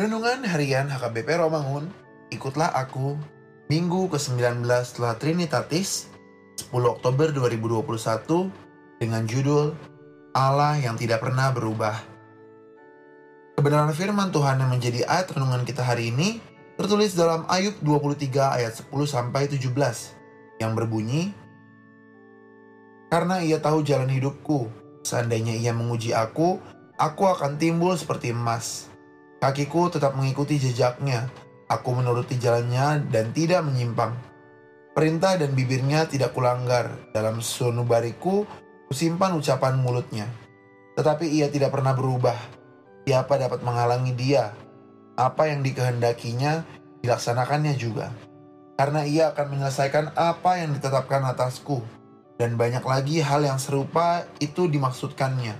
Renungan Harian HKBP Romangun, ikutlah aku, Minggu ke-19 setelah Trinitatis, 10 Oktober 2021, dengan judul Allah yang tidak pernah berubah. Kebenaran firman Tuhan yang menjadi ayat renungan kita hari ini tertulis dalam Ayub 23 ayat 10 sampai 17 yang berbunyi Karena ia tahu jalan hidupku, seandainya ia menguji aku, aku akan timbul seperti emas. Kakiku tetap mengikuti jejaknya. Aku menuruti jalannya dan tidak menyimpang. Perintah dan bibirnya tidak kulanggar. Dalam sunubariku, kusimpan ucapan mulutnya. Tetapi ia tidak pernah berubah. Siapa dapat menghalangi dia? Apa yang dikehendakinya, dilaksanakannya juga. Karena ia akan menyelesaikan apa yang ditetapkan atasku. Dan banyak lagi hal yang serupa itu dimaksudkannya.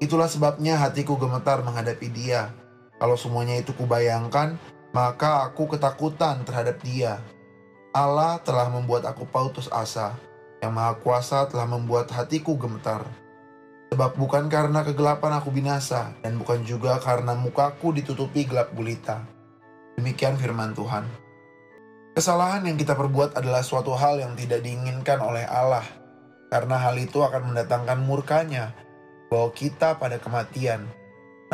Itulah sebabnya hatiku gemetar menghadapi dia kalau semuanya itu kubayangkan, maka aku ketakutan terhadap dia. Allah telah membuat aku pautus asa, yang maha kuasa telah membuat hatiku gemetar. Sebab bukan karena kegelapan aku binasa, dan bukan juga karena mukaku ditutupi gelap gulita. Demikian firman Tuhan. Kesalahan yang kita perbuat adalah suatu hal yang tidak diinginkan oleh Allah, karena hal itu akan mendatangkan murkanya, bahwa kita pada kematian,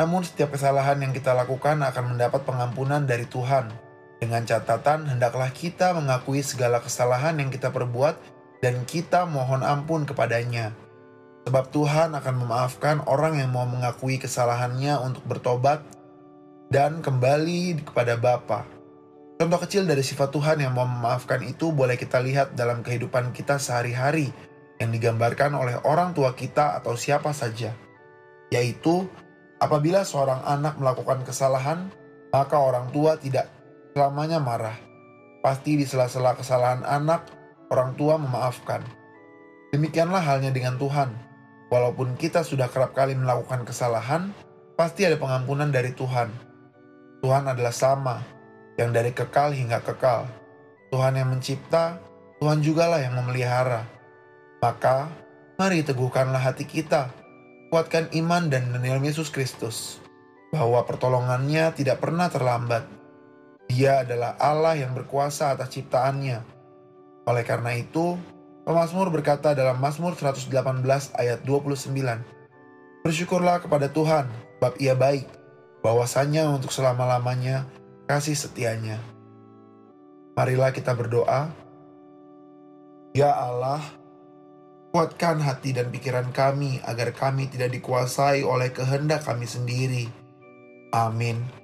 namun setiap kesalahan yang kita lakukan akan mendapat pengampunan dari Tuhan. Dengan catatan, hendaklah kita mengakui segala kesalahan yang kita perbuat dan kita mohon ampun kepadanya. Sebab Tuhan akan memaafkan orang yang mau mengakui kesalahannya untuk bertobat dan kembali kepada Bapa. Contoh kecil dari sifat Tuhan yang mau memaafkan itu boleh kita lihat dalam kehidupan kita sehari-hari yang digambarkan oleh orang tua kita atau siapa saja, yaitu Apabila seorang anak melakukan kesalahan, maka orang tua tidak selamanya marah. Pasti di sela-sela kesalahan anak, orang tua memaafkan. Demikianlah halnya dengan Tuhan. Walaupun kita sudah kerap kali melakukan kesalahan, pasti ada pengampunan dari Tuhan. Tuhan adalah sama, yang dari kekal hingga kekal. Tuhan yang mencipta, Tuhan jugalah yang memelihara. Maka, mari teguhkanlah hati kita kuatkan iman dan dalam Yesus Kristus, bahwa pertolongannya tidak pernah terlambat. Dia adalah Allah yang berkuasa atas ciptaannya. Oleh karena itu, Pemazmur berkata dalam Mazmur 118 ayat 29, Bersyukurlah kepada Tuhan, sebab ia baik, bahwasanya untuk selama-lamanya kasih setianya. Marilah kita berdoa. Ya Allah, Kuatkan hati dan pikiran kami agar kami tidak dikuasai oleh kehendak kami sendiri. Amin.